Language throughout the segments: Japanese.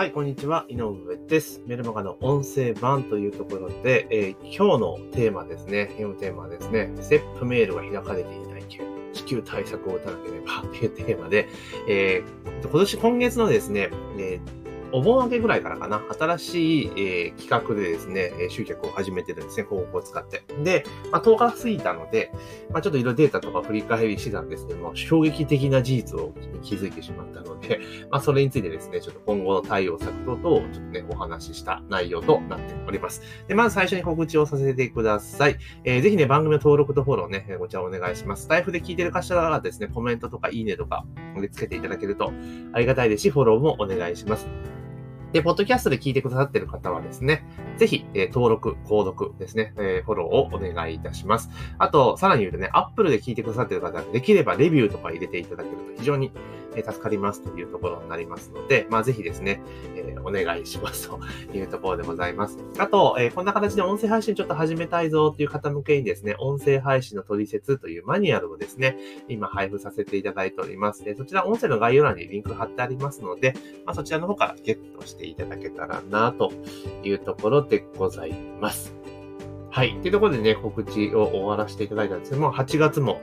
はい、こんにちは。井上です。メルマガの音声版というところで、えー今日のテーマですね。今日のテーマはですね、ステップメールが開かれていない件、地球対策を打たなければというテーマで、えー今年、今月のですね、えーお盆明けぐらいからかな、新しい、えー企画でですね、え集客を始めてるんですね、広告を使って。で、まあ、10日過ぎたので、まあ、ちょっといろいろデータとか振り返りしてたんですけども、衝撃的な事実を気づいてしまったので、まあ、それについてですね、ちょっと今後の対応策等々をちょっとね、お話しした内容となっております。で、まず最初に告知をさせてください。えーぜひね、番組の登録とフォローね、えーこちらお願いします。スタイフで聞いてる方がですね、コメントとかいいねとか、つけていただけるとありがたいですし、フォローもお願いします。で、ポッドキャストで聞いてくださっている方はですね、ぜひ、えー登録、購読ですね、えーフォローをお願いいたします。あと、さらに言うとね、Apple で聞いてくださっている方は、できればレビューとか入れていただけると非常にえ助かりますというところになりますので、まあ、ぜひですね、えお願いしますというところでございます。あと、えこんな形で音声配信ちょっと始めたいぞという方向けにですね、音声配信の取説というマニュアルをですね、今配布させていただいております。でそちら音声の概要欄にリンク貼ってありますので、まあ、そちらの方からゲットしていただけたらなというところでございます。はい。というところでね、告知を終わらせていただいたんですけども、8月も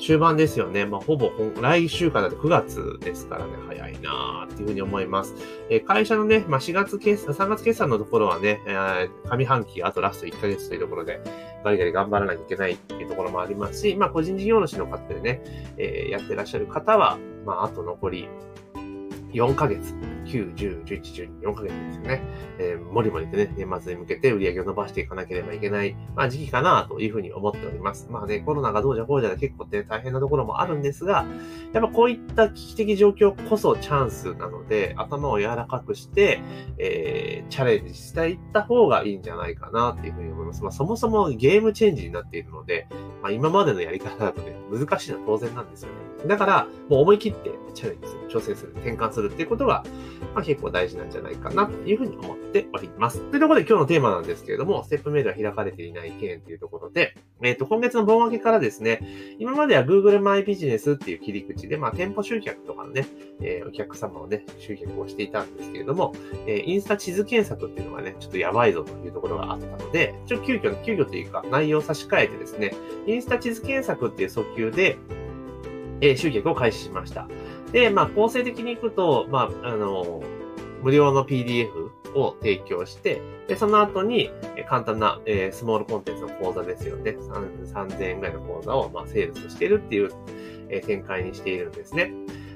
終盤ですよね。まあ、ほぼ来週からで9月ですからね、早いなーっていうふうに思います。えー会社のね、まあ、4月決算、3月決算のところはね、えー上半期、あとラスト1ヶ月というところで、ガリガリ頑張らなきゃいけないっていうところもありますし、まあ、個人事業主の方でね、えーやってらっしゃる方は、まあ、あと残り4ヶ月、9、10、11、12、4ヶ月ですよね。えー、もりもりとね、年末に向けて売り上げを伸ばしていかなければいけない、まあ時期かなというふうに思っております。まあね、コロナがどうじゃこうじゃで結構ね、大変なところもあるんですが、やっぱこういった危機的状況こそチャンスなので、頭を柔らかくして、えー、チャレンジしていった方がいいんじゃないかなっていうふうに思います。まあそもそもゲームチェンジになっているので、まあ今までのやり方だとね、難しいのは当然なんですよね。だから、もう思い切ってチャレンジする、挑戦する、転換するするっていうことが、まあ、結構大事なんじゃないかなというふうに思っております。というところで今日のテーマなんですけれども、ステップメールが開かれていない件というところで、えっ、と、今月の盆明けからですね、今までは Google マイビジネスっていう切り口で、まあ、店舗集客とかのね、えーお客様をね、集客をしていたんですけれども、えーインスタ地図検索っていうのがね、ちょっとやばいぞというところがあったので、ちょ急遽、急遽というか、内容を差し替えてですね、インスタ地図検索っていう訴求で、えー集客を開始しました。で、まあ、構成的にいくと、まあ、あの、無料の PDF を提供して、で、その後に、簡単な、えースモールコンテンツの講座ですよね。3000円ぐらいの講座を、まあ、セールスしているっていう、えー展開にしているんですね。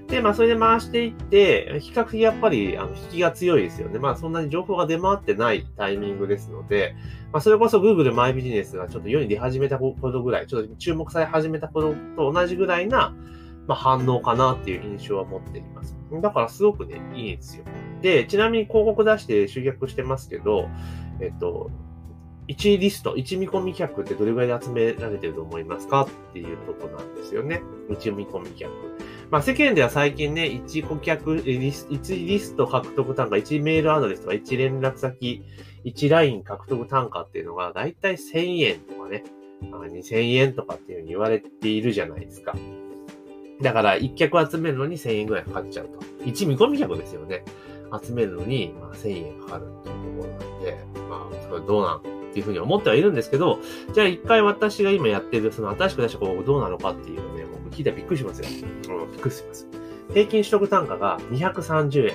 で、まあ、それで回していって、比較的やっぱり、あの、引きが強いですよね。まあ、そんなに情報が出回ってないタイミングですので、まあ、それこそ Google マイビジネスがちょっと世に出始めた頃ぐらい、ちょっと注目され始めた頃と同じぐらいな、まあ、反応かなっていう印象は持っています。だからすごくね、いいんですよ。で、ちなみに広告出して集客してますけど、えっと、1リスト、1見込み客ってどれぐらいで集められてると思いますかっていうとこなんですよね。1見込み客。まあ世間では最近ね、1顧客、1リスト獲得単価、1メールアドレスとか1連絡先、1ライン獲得単価っていうのがだいたい1000円とかね、2000円とかっていうふうに言われているじゃないですか。だから、一客集めるのに1000円ぐらいかかっちゃうと。一見込み客ですよね。集めるのに、まあ、1000円かかるっていうところなんで、まあ、それどうなんっていうふうに思ってはいるんですけど、じゃあ一回私が今やってる、その新しく出した広告どうなのかっていうのね、僕聞いたらびっくりしますよ。うん、びっくりします。平均取得単価が230円。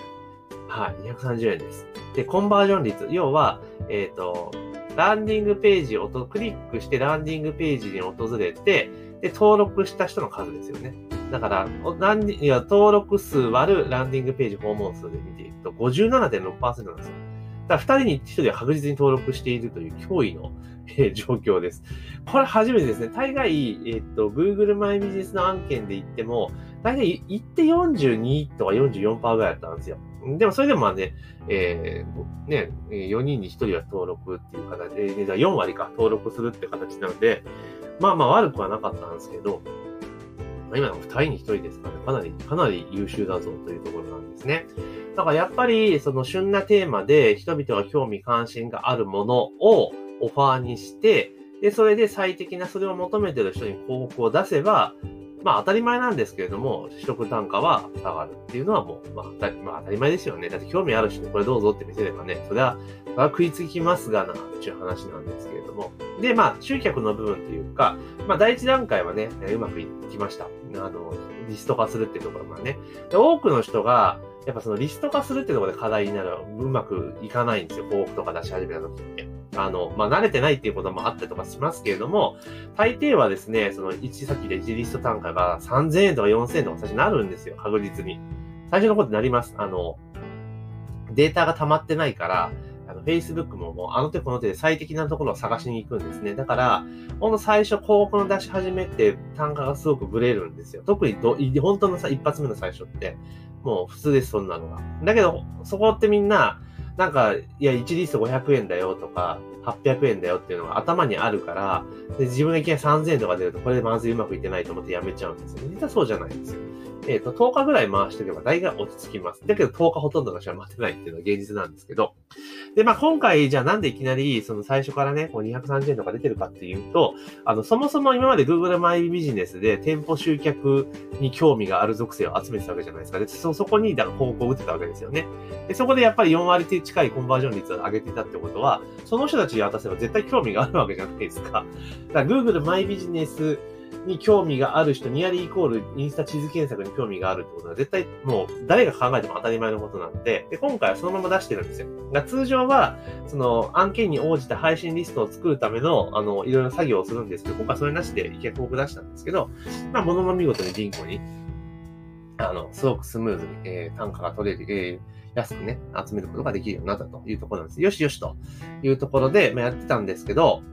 はい、230円です。で、コンバージョン率、要は、えっ、と、ランディングページを、クリックしてランディングページに訪れて、で、登録した人の数ですよね。だから、おランいや登録数割るランディングページ訪問数で見ていくと57.6%なんですよ。だから2人に1人は確実に登録しているという驚異の、えー状況です。これ初めてですね。大概、えっ、と、Google マイビジネスの案件で言っても、大体行って42とか44%ぐらいだったんですよ。でもそれでもまあね、えーね、4人に1人は登録っていう形で、えー4割か登録するって形なので、まあまあ悪くはなかったんですけど、今の2人に1人ですからね、かなり、かなり優秀だぞというところなんですね。だからやっぱり、その旬なテーマで人々が興味関心があるものをオファーにして、で、それで最適なそれを求めてる人に広告を出せば、まあ当たり前なんですけれども、取得単価は下がるっていうのはもう、まあ、当たりまあ、当たり前ですよね。だって興味ある人にこれどうぞって見せればね、それは、それは食いつきますがな、っていう話なんですけれども。で、まあ、集客の部分っていうか、まあ第一段階はね、うまくいきました。あの、リスト化するっていうところがね。で、多くの人が、やっぱそのリスト化するっていうところで課題になるうまくいかないんですよ。広告とか出し始めた時って。あの、まあ、慣れてないっていうこともあったりとかしますけれども、大抵はですね、その1先で1リスト単価が3000円とか4000円とか最初なるんですよ。確実に。最初のことになります。あの、データが溜まってないから、の、Facebook ももうあの手この手で最適なところを探しに行くんですね。だから、ほんと最初広告の出し始めって単価がすごくブレるんですよ。特にど、本当のさ、一発目の最初って、もう普通です、そんなのが。だけど、そこってみんな、なんか、いや、1リースト500円だよとか、800円だよっていうのが頭にあるから、で自分がいきなり3000円とか出ると、これでまずうまくいってないと思ってやめちゃうんですよ。実はそうじゃないんですよ。えっ、ー、と、10日ぐらい回しておけば大概落ち着きます。だけど10日ほとんどの人は待てないっていうのが現実なんですけど。で、まあ今回、じゃあなんでいきなり、その最初からね、こう230円とか出てるかっていうと、あの、そもそも今まで Google マイビジネスで店舗集客に興味がある属性を集めてたわけじゃないですか。で、そ、そこに、だから広告を打ってたわけですよね。で、そこでやっぱり4割近いコンバージョン率を上げてたってことは、その人たちに渡せば絶対興味があるわけじゃないですか。だから Google マイビジネスに興味がある人、ニアリーイコールインスタ地図検索に興味があるってことは絶対もう誰が考えても当たり前のことなんで、で、今回はそのまま出してるんですよ。が通常は、その案件に応じた配信リストを作るための、あの、いろいろ作業をするんですけど、今回それなしで意見広告出したんですけど、まあ、ものの見事にリンクに、あの、すごくスムーズに、えー、単価が取れる、えー安くね、集めることができるようになったというところなんです。よしよしというところで、まあ、やってたんですけど、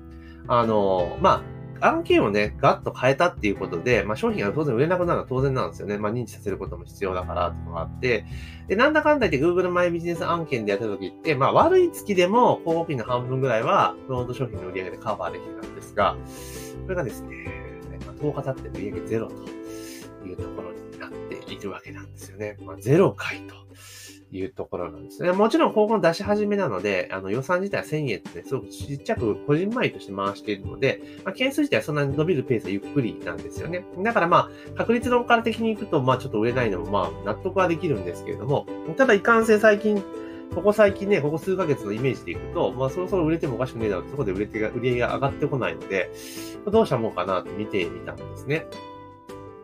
あの、まあ、案件をね、ガッと変えたっていうことで、まあ、商品が当然売れなくなるのは当然なんですよね。まあ、認知させることも必要だからっていうのがあって、で、なんだかんだ言って Google マイビジネス案件でやった時って、まあ、悪い月でも広告費の半分ぐらいは、フロント商品の売り上げでカバーできるんですが、これがですね、まあ、10日経って売り上げゼロというところになっているわけなんですよね。まあ、ゼロ回と。いうところなんですね。もちろん広告出し始めなので、あの予算自体は1000円ってね、すごくちっちゃく個人前として回しているので、まあ、件数自体はそんなに伸びるペースはゆっくりなんですよね。だからまあ、確率論から的にいくと、まあちょっと売れないのもまあ納得はできるんですけれども、ただいかんせん最近、ここ最近ね、ここ数ヶ月のイメージでいくと、まあそろそろ売れてもおかしくねえだろうそこで売れてが、売り上げが上がってこないので、どうしたもんかなって見てみたんですね。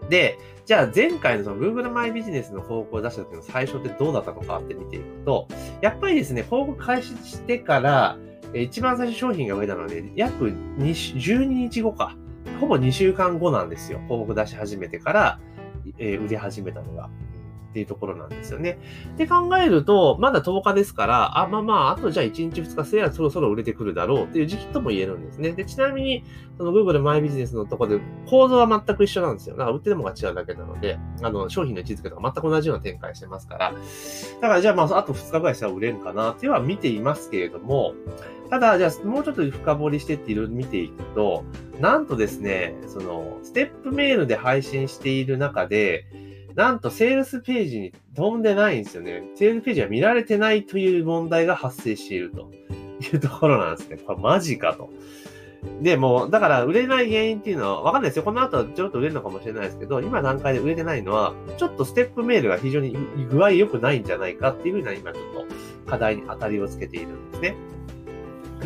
で、じゃあ前回のその Google マイビジネスの広告を出した時の最初ってどうだったのかって見ていくと、やっぱりですね、広告開始してから、一番最初商品が売れたので、約12日後か。ほぼ2週間後なんですよ。広告出し始めてから、えー、売り始めたのが。っていうところなんですよね。で考えると、まだ10日ですから、あ、まあまあ、あとじゃあ1日2日すればそろそろ売れてくるだろうっていう時期とも言えるんですね。で、ちなみに、その Google マイビジネスのとこで構造は全く一緒なんですよ。だから売ってるものが違うだけなので、あの、商品の位置づけとか全く同じような展開してますから。だからじゃあまあ、あと2日ぐらいしたら売れるかなっていうのは見ていますけれども、ただ、じゃあ、もうちょっと深掘りしてっていろいろ見ていくと、なんとですね、その、ステップメールで配信している中で、なんとセールスページに飛んでないんですよね。セールスページが見られてないという問題が発生しているというところなんですね。これマジかと。で、もう、だから売れない原因っていうのはわかんないですよ。この後ちょっと売れるのかもしれないですけど、今段階で売れてないのは、ちょっとステップメールが非常に具合良くないんじゃないかっていうふうな今ちょっと課題に当たりをつけているんですね。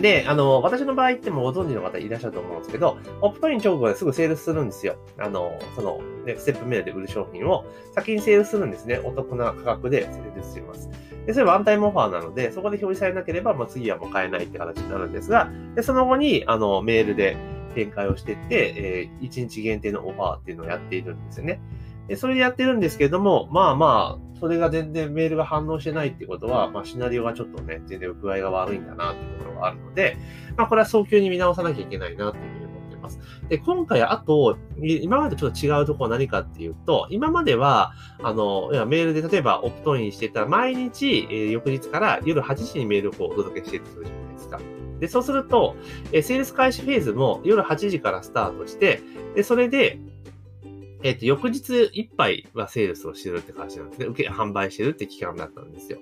で、あの、私の場合ってもご存知の方いらっしゃると思うんですけど、オプトイン直後ですぐセールスするんですよ。あの、その、ね、ステップメールで売る商品を先にセールスするんですね。お得な価格でセールスします。で、それはワンタイムオファーなので、そこで表示されなければ、まあ、次はもう買えないって形になるんですが、で、その後に、あの、メールで展開をしてって、えー、1日限定のオファーっていうのをやっているんですよね。で、それでやってるんですけども、まあまあ、それが全然メールが反応してないってことは、まあシナリオがちょっとね、全然具合が悪いんだなっていうところがあるので、まあこれは早急に見直さなきゃいけないなっていうふうに思ってます。で、今回あと、今までちょっと違うところは何かっていうと、今までは、あの、メールで例えばオプトインしてたら、毎日、えー、翌日から夜8時にメールをお届けしてるとするじゃないですか。で、そうすると、えー、セールス開始フェーズも夜8時からスタートして、で、それで、えっ、と、翌日いっぱいはセールスをしてるって感じなんですね。受け、販売してるって期間だったんですよ。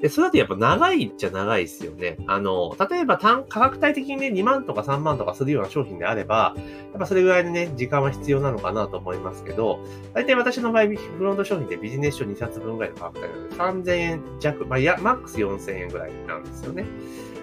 で、それだとやっぱ長いっちゃ長いですよね。あの、例えば単価格帯的にね、2万とか3万とかするような商品であれば、やっぱそれぐらいにね、時間は必要なのかなと思いますけど、大体私の場合、フロント商品でビジネス書2冊分ぐらいの価格帯なので、3000円弱、まあ、いや、マックス4000円ぐらいなんですよね。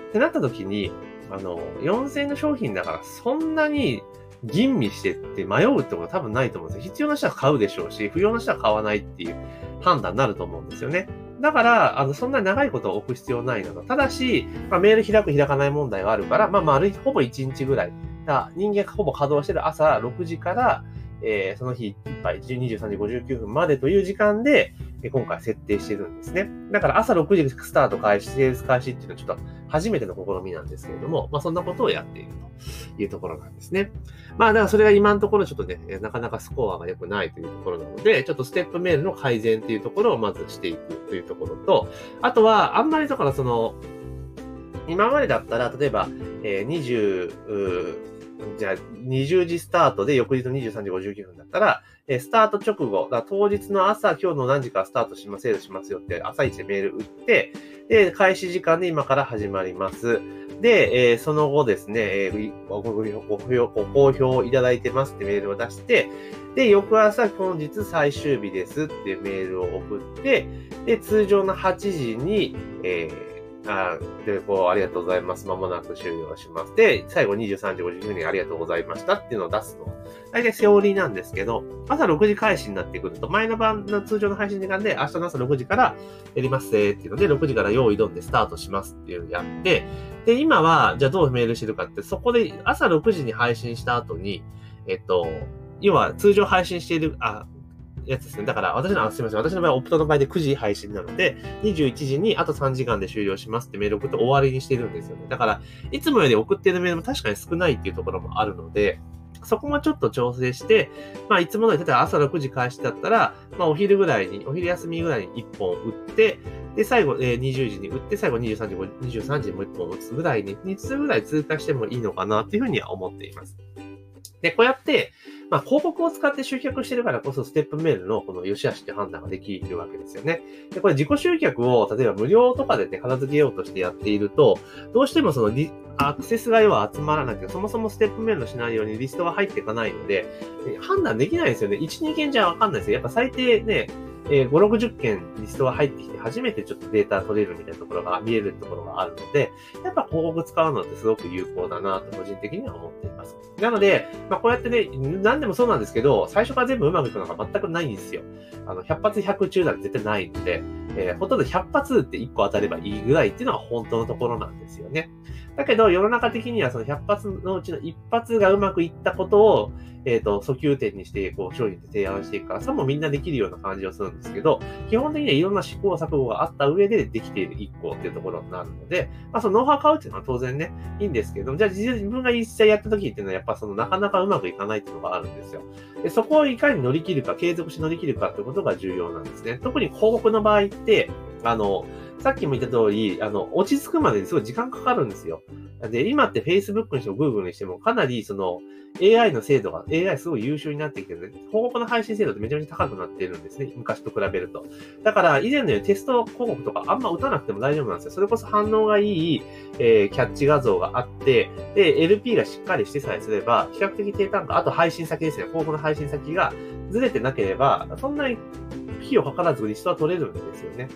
ってなった時に、あの、4000円の商品だから、そんなに、吟味してって迷うってことは多分ないと思うんですよ。必要な人は買うでしょうし、不要な人は買わないっていう判断になると思うんですよね。だから、あの、そんなに長いことを置く必要ないなと。ただし、まあ、メール開く開かない問題があるから、まあ、丸い、ほぼ1日ぐらい。だ人間がほぼ稼働してる朝6時から、えー、その日いっぱい、23時59分までという時間で、今回設定してるんですね。だから朝6時スタート開始、セールス開始っていうのはちょっと初めての試みなんですけれども、まあそんなことをやっているというところなんですね。まあだからそれが今のところちょっとね、なかなかスコアが良くないというところなので、ちょっとステップメールの改善っていうところをまずしていくというところと、あとはあんまりだからその、今までだったら、例えば、えー、20、じゃあ、20時スタートで翌日の23時59分だったら、えスタート直後、だ当日の朝、今日の何時からスタートします、セールしますよって朝一でメール打って、で、開始時間で今から始まります。で、えー、その後ですね、えー、ごごご好評いただいてますってメールを出して、で、翌朝、本日最終日ですってメールを送って、で、通常の8時に、えーあで、こう、ありがとうございます。まもなく終了します。で、最後23時50分にありがとうございましたっていうのを出すの。大体セオリーなんですけど、朝6時開始になってくると、前の晩の通常の配信時間で、明日の朝6時からやりますっていうので、6時から用意どんでスタートしますっていうのをやって、で、今は、じゃあどうメールしてるかって、そこで朝6時に配信した後に、えっと、要は通常配信している、あ、やつですね。だから私の、すみません。私の場合、オプトの場合で9時配信なので、21時にあと3時間で終了しますってメール送って終わりにしてるんですよね。だから、いつもより送ってるメールも確かに少ないっていうところもあるので、そこもちょっと調整して、まあ、いつもの例えば朝6時開始だったら、まあ、お昼ぐらいに、お昼休みぐらいに1本打って、で、最後、えー、20時に打って、最後23時、23時にもう1本打つぐらいに、2つぐらい通過してもいいのかなっていうふうには思っています。で、こうやって、まあ、広告を使って集客してるからこそ、ステップメールのこの良し悪しって判断ができるわけですよね。で、これ自己集客を、例えば無料とかでね、片付けようとしてやっていると、どうしてもそのアクセスが要は集まらなくて、そもそもステップメールのシナリオにリストが入っていかないので、判断できないですよね。1、2件じゃわかんないですよ。やっぱ最低ね、えー、5、60件リストが入ってきて初めてちょっとデータ取れるみたいなところが見えるところがあるので、やっぱ広告使うのってすごく有効だなと個人的には思っています。なので、まあこうやってね、何でもそうなんですけど、最初から全部うまくいくのが全くないんですよ。あの、100発100中なんて絶対ないので、えー、ほとんど100発って1個当たればいいぐらいっていうのが本当のところなんですよね。だけど、世の中的にはその100発のうちの1発がうまくいったことを、えっ、ー、と、訴求点にして、こう、商品で提案していくから、それもみんなできるような感じをするんですけど、基本的にはいろんな試行錯誤があった上でできている1個っていうところになるので、まあ、そのノウハウ買うっていうのは当然ね、いいんですけど、じゃあ自分が実際やった時っていうのは、やっぱその、なかなかうまくいかないっていうのがあるんですよ。で、そこをいかに乗り切るか、継続して乗り切るかってことが重要なんですね。特に広告の場合って、あの、さっきも言った通り、あの、落ち着くまでにすごい時間かかるんですよ。で、今って Facebook にしても Google にしてもかなりその AI の精度が、AI すごい優秀になってきてるので、広告の配信精度ってめちゃめちゃ高くなってるんですね。昔と比べると。だから以前のようにテスト広告とかあんま打たなくても大丈夫なんですよ。それこそ反応がいい、えー、キャッチ画像があって、で、LP がしっかりしてさえすれば、比較的低単価、あと配信先ですね。広告の配信先がずれてなければ、そんなに費用かからずリストは取れるんですよね。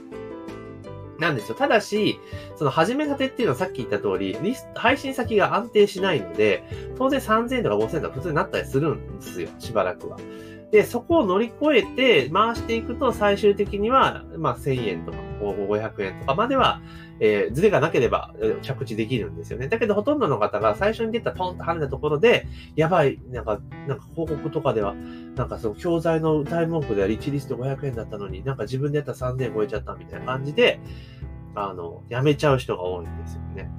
なんですよ。ただし、その始め立てっていうのはさっき言った通り、リス配信先が安定しないので、当然3000とか5000とか普通になったりするんですよ。しばらくは。で、そこを乗り越えて回していくと、最終的には、まあ、1000円とか、500円とかまでは、えー、ズレがなければ着地できるんですよね。だけど、ほとんどの方が最初に出たポンと跳ねたところで、やばい、なんか、なんか広告とかでは、なんかその教材の歌い文句であり、1リスト500円だったのに、なんか自分でやったら3000超えちゃったみたいな感じで、あの、やめちゃう人が多いんですよね。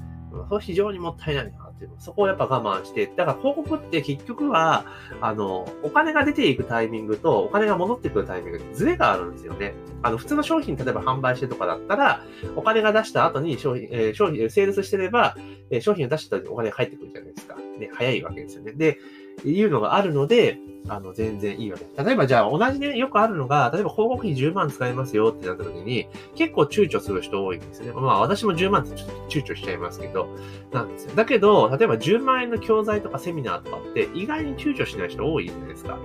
それ非常にもったいないなっていう。そこをやっぱ我慢して、だから広告って結局は、あの、お金が出ていくタイミングとお金が戻ってくるタイミングズレがあるんですよね。あの、普通の商品、例えば販売してとかだったら、お金が出した後に商品、えー、商品、セールスしてれば、えー、商品を出した後にお金が返ってくるじゃないですか。ね、早いわけですよね。で、いうのがあるので、あの、全然いいわけ。例えばじゃあ同じね、よくあるのが、例えば広告費10万使えますよってなった時に、結構躊躇する人多いんですね。まあ私も10万ってちょっと躊躇しちゃいますけど、なんですよ。だけど、例えば10万円の教材とかセミナーとかって意外に躊躇しない人多いじゃないですか。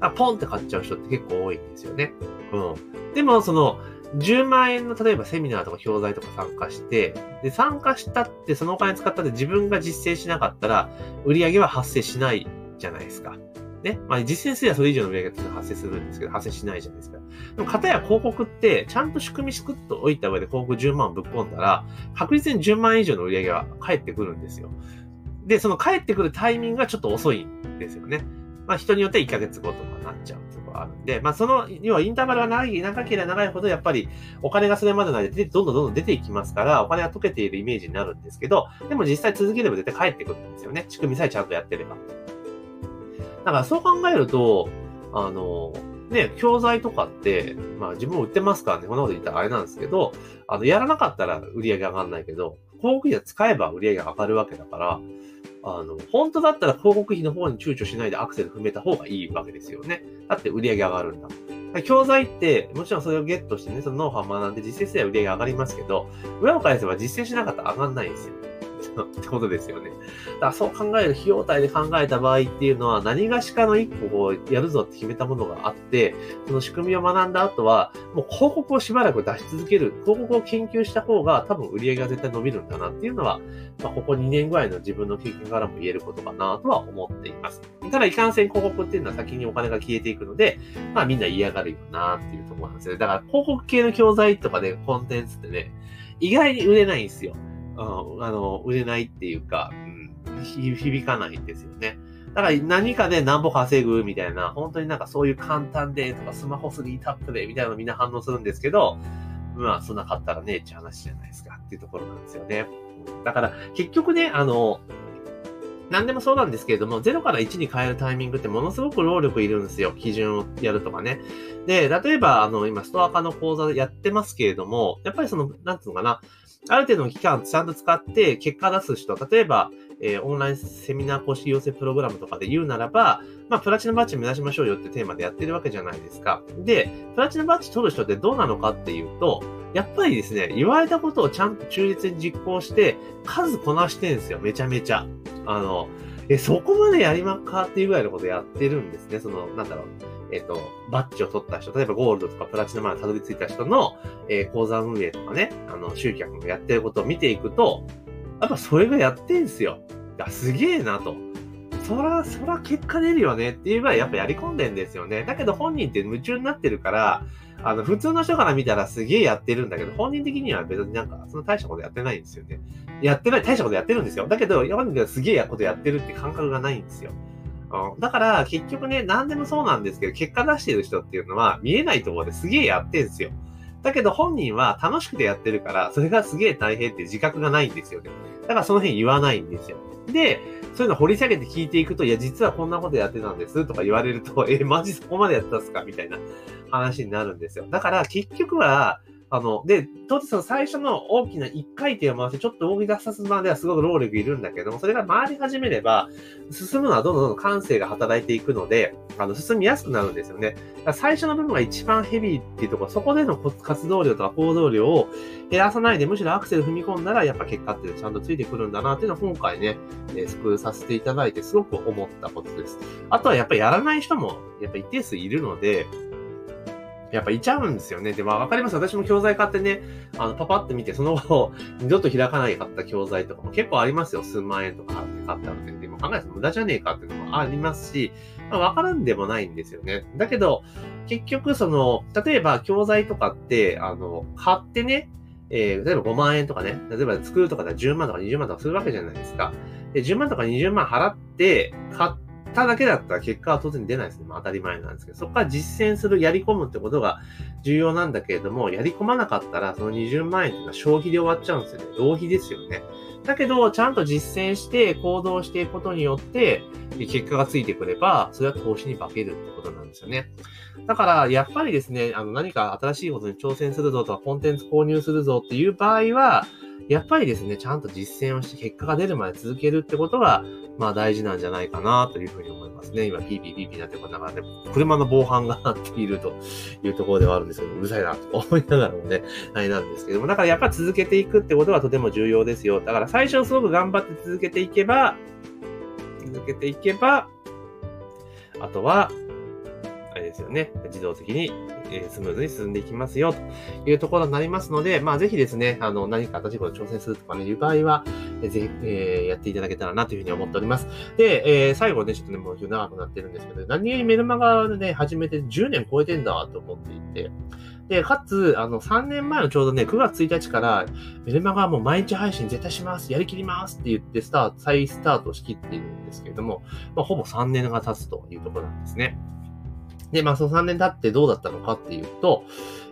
あポンって買っちゃう人って結構多いんですよね。うん。でも、その、10万円の例えばセミナーとか教材とか参加して、で、参加したってそのお金使ったって自分が実践しなかったら、売り上げは発生しないじゃないですか。ね。まあ、実践すればそれ以上の売上げっていうのは発生するんですけど、発生しないじゃないですか。でも、かたや広告って、ちゃんと仕組み作っておいた上で広告10万ぶっ込んだら、確実に10万以上の売り上げは返ってくるんですよ。で、その返ってくるタイミングがちょっと遅いんですよね。まあ、人によっては1ヶ月後とかなっちゃうところあるんで、まあ、その、要はインターバルが長い、長ければ長いほど、やっぱりお金がそれまでの間でどんどんどんどん出ていきますから、お金が溶けているイメージになるんですけど、でも実際続ければ絶対返ってくるんですよね。仕組みさえちゃんとやってれば。だからそう考えると、あの、ね、教材とかって、まあ自分も売ってますからね、こんなこと言ったらあれなんですけど、あの、やらなかったら売り上げ上がんないけど、広告費は使えば売り上げ上がるわけだから、あの、本当だったら広告費の方に躊躇しないでアクセル踏めた方がいいわけですよね。だって売り上げ上がるんだ。教材って、もちろんそれをゲットしてね、そのノウハウを学んで実践すれば売り上げ上がりますけど、裏を返せば実践しなかったら上がんないんですよ。ってことですよね。だからそう考える費用対で考えた場合っていうのは何がしかの一個をやるぞって決めたものがあって、その仕組みを学んだ後は、もう広告をしばらく出し続ける、広告を研究した方が多分売り上げが絶対伸びるんだなっていうのは、まあ、ここ2年ぐらいの自分の経験からも言えることかなとは思っています。ただ、いかんせん広告っていうのは先にお金が消えていくので、まあみんな嫌がるよなっていうところなんですよね。だから広告系の教材とかでコンテンツってね、意外に売れないんですよ。あの、売れないっていうか、うん、響かないんですよね。だから何かで何歩稼ぐみたいな、本当になんかそういう簡単でとかスマホ3タップでみたいなのみんな反応するんですけど、まあそんな買ったらねえって話じゃないですかっていうところなんですよね。だから結局ね、あの、何でもそうなんですけれども、0から1に変えるタイミングってものすごく労力いるんですよ。基準をやるとかね。で、例えば、あの、今、ストア化の講座やってますけれども、やっぱりその、なんつうのかな、ある程度の期間ちゃんと使って結果出す人、例えば、えー、オンラインセミナー講師養成プログラムとかで言うならば、まあ、プラチナバッジ目指しましょうよってテーマでやってるわけじゃないですか。で、プラチナバッジ取る人ってどうなのかっていうと、やっぱりですね、言われたことをちゃんと忠実に実行して、数こなしてんですよ、めちゃめちゃ。あの、え、そこまでやりまっかっていうぐらいのことやってるんですね。その、なんだろう。えっ、と、バッジを取った人、例えばゴールドとかプラチナまでたどり着いた人の、えー、講座運営とかね、あの、集客のやってることを見ていくと、やっぱそれがやってんすよ。いや、すげえなと。そら、そら結果出るよねっていうぐらいやっぱやり込んでんですよね。だけど本人って夢中になってるから、あの、普通の人から見たらすげえやってるんだけど、本人的には別になんか、その大したことやってないんですよね。やってない、大したことやってるんですよ。だけど、本人がすげえことやってるって感覚がないんですよ。うん、だから、結局ね、何でもそうなんですけど、結果出してる人っていうのは、見えないところですげえやってんすよ。だけど本人は楽しくてやってるから、それがすげえ大変って自覚がないんですよね。だからその辺言わないんですよ。で、そういうの掘り下げて聞いていくと、いや、実はこんなことやってたんですとか言われると、え、マジそこまでやったんすか？みたいな話になるんですよ。だから結局は、あの、で、当然その最初の大きな一回転を回してちょっと動き出さすまではすごく労力いるんだけども、それが回り始めれば、進むのはどんどんどん感性が働いていくので、あの、進みやすくなるんですよね。最初の部分が一番ヘビーっていうところ、そこでの活動量とか行動量を減らさないで、むしろアクセル踏み込んだら、やっぱ結果ってちゃんとついてくるんだなっていうのを今回ね、えー、スクールさせていただいてすごく思ったことです。あとはやっぱりやらない人も、やっぱ一定数いるので、やっぱいちゃうんですよね。で、まあわかります。私も教材買ってね、あの、パパって見て、その後、二度と開かないかった教材とかも結構ありますよ。数万円とか買ってあるんで。でも考えると無駄じゃねえかっていうのもありますし、まあわからんでもないんですよね。だけど、結局その、例えば教材とかって、あの、買ってね、えー、例えば5万円とかね、例えば作るとかで10万とか20万とかするわけじゃないですか。で、10万とか20万払って、買っただけだったら結果は当然出ないですね。まあ当たり前なんですけど、そこから実践する、やり込むってことが重要なんだけれども、やり込まなかったら、その20万円っていうのは消費で終わっちゃうんですよね。浪費ですよね。だけど、ちゃんと実践して行動していくことによって、結果がついてくれば、それは投資に化けるってことなんですよね。だから、やっぱりですね、あの、何か新しいことに挑戦するぞとか、コンテンツ購入するぞっていう場合は、やっぱりですね、ちゃんと実践をして結果が出るまで続けるってことが、まあ大事なんじゃないかなというふうに思いますね。今、ピーピーピーピーなってことだからね、車の防犯が鳴っているというところではあるんですけど、うるさいなと思いながらもね、あれなんですけども、だからやっぱ続けていくってことはとても重要ですよ。だから最初すごく頑張って続けていけば、続けていけば、あとは、あれですよね。自動的に、えスムーズに進んでいきますよ、というところになりますので、まあ、ぜひですね、あの、何か新しいこと挑戦するとかね、いう場合は、えぜひ、えー、やっていただけたらなというふうに思っております。で、えー、最後ね、ちょっとね、もう長くなってるんですけど、何気にメルマガでね、始めて10年超えてんだと思っていて、で、かつ、あの、3年前のちょうどね、9月1日から、メルマガはもう毎日配信絶対します、やりきりますって言ってスタート、再スタートしきっているんですけれども、まあ、ほぼ3年が経つというところなんですね。で、まあその3年経ってどうだったのかっていうと、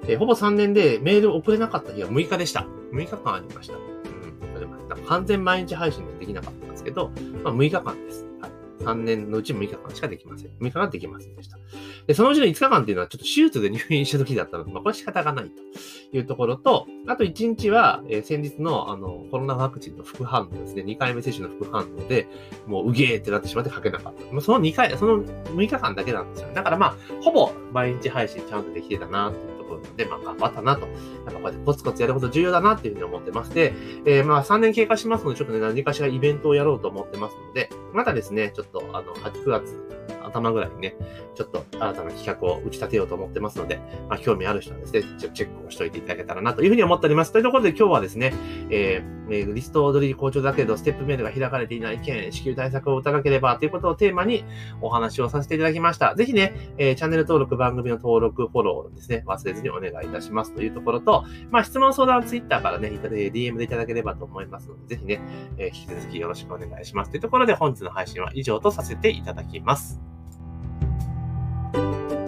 えー、ほぼ3年でメール送れなかった日は6日でした。6日間ありました。うん。完全毎日配信でできなかったんですけど、まあ6日間です。はい。3年のうち6日間しかできません。6日間できませんでした。で、そのうちの5日間っていうのはちょっと手術で入院した時だったので、まあ、これ仕方がないというところと、あと1日は、えー、先日のあの、コロナワクチンの副反応ですね、2回目接種の副反応で、もううげーってなってしまって書けなかった。まあ、その2回、その6日間だけなんですよ。だからまあ、ほぼ毎日配信ちゃんとできてたなっていうころなので、まあ頑張ったなと。やっぱこうやってコツコツやること重要だなっていうふうに思ってまして、えー、まあ3年経過しますので、ちょっとね、何かしらイベントをやろうと思ってますので、またですね、ちょっとあの、8、9月頭ぐらいにね、ちょっと新たな企画を打ち立てようと思ってますので、まあ、興味ある人はですね、チェックをしといていただけたらなというふうに思っております。というところで今日はですね、えー、リスト踊り好調だけど、ステップメールが開かれていない件、支給対策を打たなければということをテーマにお話をさせていただきました。ぜひね、えー、チャンネル登録、番組の登録、フォローですね、忘れずにお願いいたしますというところと、まあ、質問相談ツイッターからね、DM でいただければと思いますので、ぜひね、えー、引き続きよろしくお願いしますというところで本日の配信は以上とさせていただきます。Thank you.